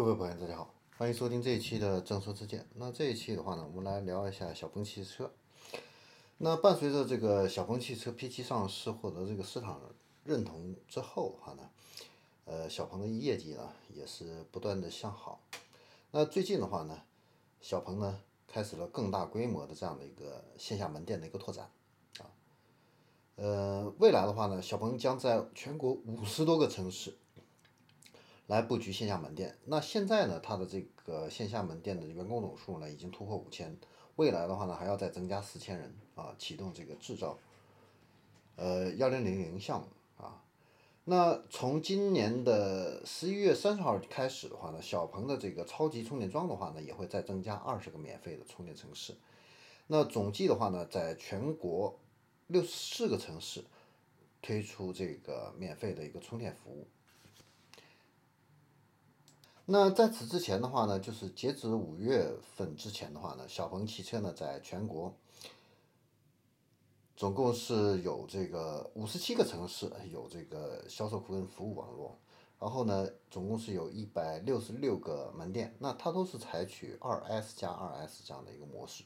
各位朋友，大家好，欢迎收听这一期的正说之见。那这一期的话呢，我们来聊一下小鹏汽车。那伴随着这个小鹏汽车 P7 上市获得这个市场认同之后的话呢，呃，小鹏的业绩呢也是不断的向好。那最近的话呢，小鹏呢开始了更大规模的这样的一个线下门店的一个拓展啊。呃，未来的话呢，小鹏将在全国五十多个城市。来布局线下门店，那现在呢，它的这个线下门店的员工总数呢已经突破五千，未来的话呢还要再增加四千人啊，启动这个制造，呃幺零零零项目啊。那从今年的十一月三十号开始的话呢，小鹏的这个超级充电桩的话呢也会再增加二十个免费的充电城市，那总计的话呢，在全国六十四个城市推出这个免费的一个充电服务。那在此之前的话呢，就是截止五月份之前的话呢，小鹏汽车呢在全国总共是有这个五十七个城市有这个销售顾问服务网络，然后呢，总共是有一百六十六个门店，那它都是采取二 S 加二 S 这样的一个模式。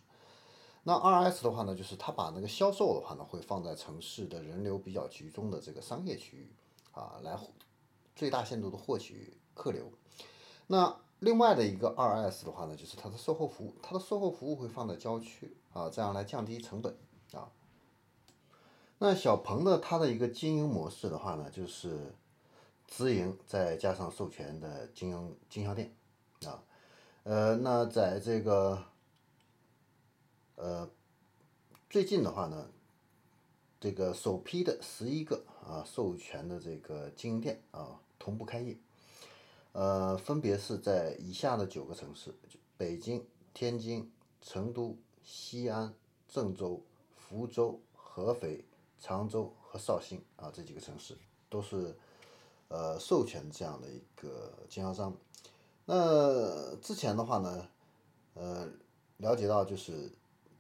那二 S 的话呢，就是它把那个销售的话呢，会放在城市的人流比较集中的这个商业区域啊，来最大限度的获取客流。那另外的一个二 S 的话呢，就是它的售后服务，它的售后服务会放在郊区啊，这样来降低成本啊。那小鹏的它的一个经营模式的话呢，就是直营再加上授权的经营经销店啊，呃，那在这个呃最近的话呢，这个首批的十一个啊授权的这个经营店啊同步开业。呃，分别是在以下的九个城市：北京、天津、成都、西安、郑州、福州、合肥、常州和绍兴啊，这几个城市都是呃授权这样的一个经销商。那之前的话呢，呃，了解到就是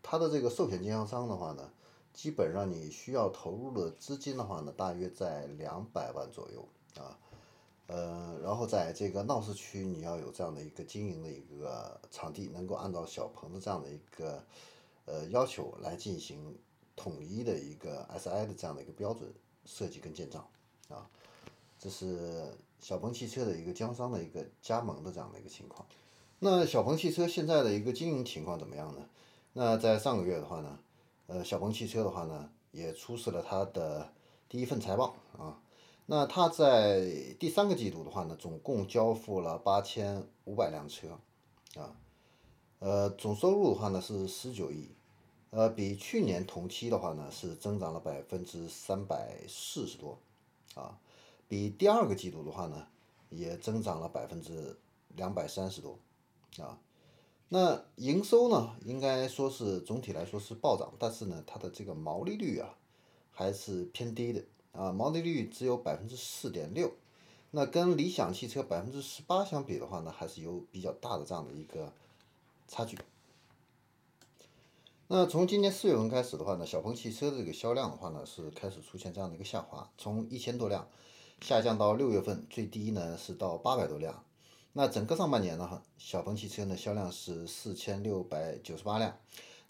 它的这个授权经销商的话呢，基本上你需要投入的资金的话呢，大约在两百万左右啊。呃，然后在这个闹市区，你要有这样的一个经营的一个场地，能够按照小鹏的这样的一个呃要求来进行统一的一个 SI 的这样的一个标准设计跟建造啊，这是小鹏汽车的一个经销商的一个加盟的这样的一个情况。那小鹏汽车现在的一个经营情况怎么样呢？那在上个月的话呢，呃，小鹏汽车的话呢，也出示了它的第一份财报啊。那它在第三个季度的话呢，总共交付了八千五百辆车，啊，呃，总收入的话呢是十九亿，呃，比去年同期的话呢是增长了百分之三百四十多，啊，比第二个季度的话呢也增长了百分之两百三十多，啊，那营收呢应该说是总体来说是暴涨，但是呢它的这个毛利率啊还是偏低的。啊，毛利率只有百分之四点六，那跟理想汽车百分之十八相比的话呢，还是有比较大的这样的一个差距。那从今年四月份开始的话呢，小鹏汽车的这个销量的话呢，是开始出现这样的一个下滑，从一千多辆下降到六月份最低呢是到八百多辆。那整个上半年呢，小鹏汽车呢销量是四千六百九十八辆。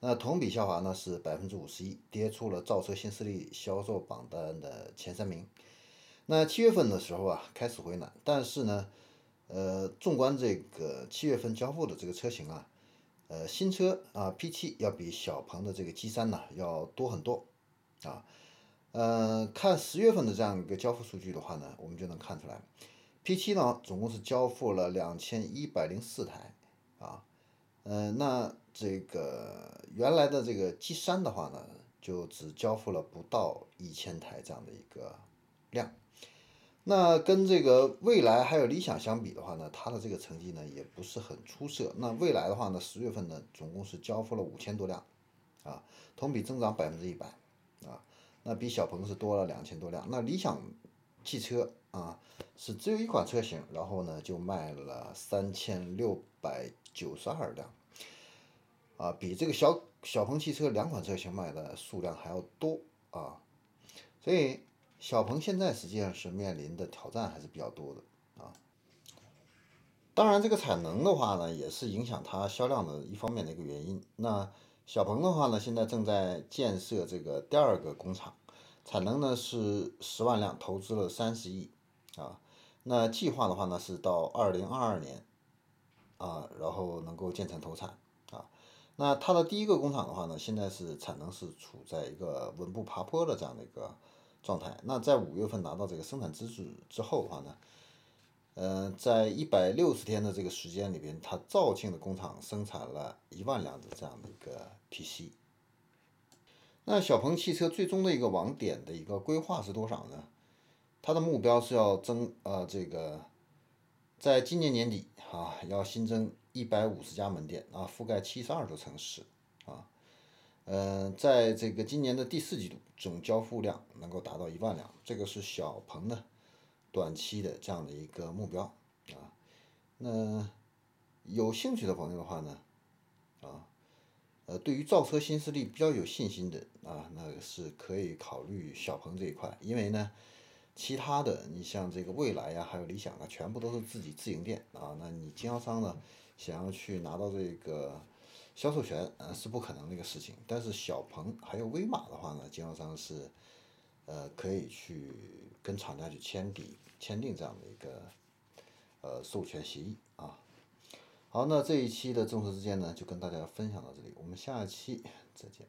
那同比下滑呢是百分之五十一，跌出了造车新势力销售榜单的前三名。那七月份的时候啊开始回暖，但是呢，呃，纵观这个七月份交付的这个车型啊，呃，新车啊 P7 要比小鹏的这个 G3 呢要多很多啊。呃，看十月份的这样一个交付数据的话呢，我们就能看出来，P7 呢总共是交付了两千一百零四台啊。嗯，那这个原来的这个 G 三的话呢，就只交付了不到一千台这样的一个量。那跟这个蔚来还有理想相比的话呢，它的这个成绩呢也不是很出色。那蔚来的话呢，十月份呢总共是交付了五千多辆，啊，同比增长百分之一百，啊，那比小鹏是多了两千多辆。那理想汽车啊是只有一款车型，然后呢就卖了三千六百。九十二辆，啊，比这个小小鹏汽车两款车型卖的数量还要多啊，所以小鹏现在实际上是面临的挑战还是比较多的啊。当然，这个产能的话呢，也是影响它销量的一方面的一个原因。那小鹏的话呢，现在正在建设这个第二个工厂，产能呢是十万辆，投资了三十亿啊。那计划的话呢，是到二零二二年啊，然后能够建成投产。那它的第一个工厂的话呢，现在是产能是处在一个稳步爬坡的这样的一个状态。那在五月份拿到这个生产资质之后的话呢，呃，在一百六十天的这个时间里边，它肇庆的工厂生产了一万辆的这样的一个 PC。那小鹏汽车最终的一个网点的一个规划是多少呢？它的目标是要增呃这个，在今年年底啊要新增一百五十家门店啊，覆盖七十二座城市啊，呃，在这个今年的第四季度总交付量能够达到一万辆，这个是小鹏的短期的这样的一个目标啊。那有兴趣的朋友的话呢，啊，呃，对于造车新势力比较有信心的啊，那是可以考虑小鹏这一块，因为呢。其他的，你像这个蔚来呀，还有理想啊，全部都是自己自营店啊。那你经销商呢，想要去拿到这个销售权，呃，是不可能的一个事情。但是小鹏还有威马的话呢，经销商是，呃，可以去跟厂家去签底签订这样的一个呃授权协议啊。好，那这一期的众筹之间呢，就跟大家分享到这里，我们下期再见。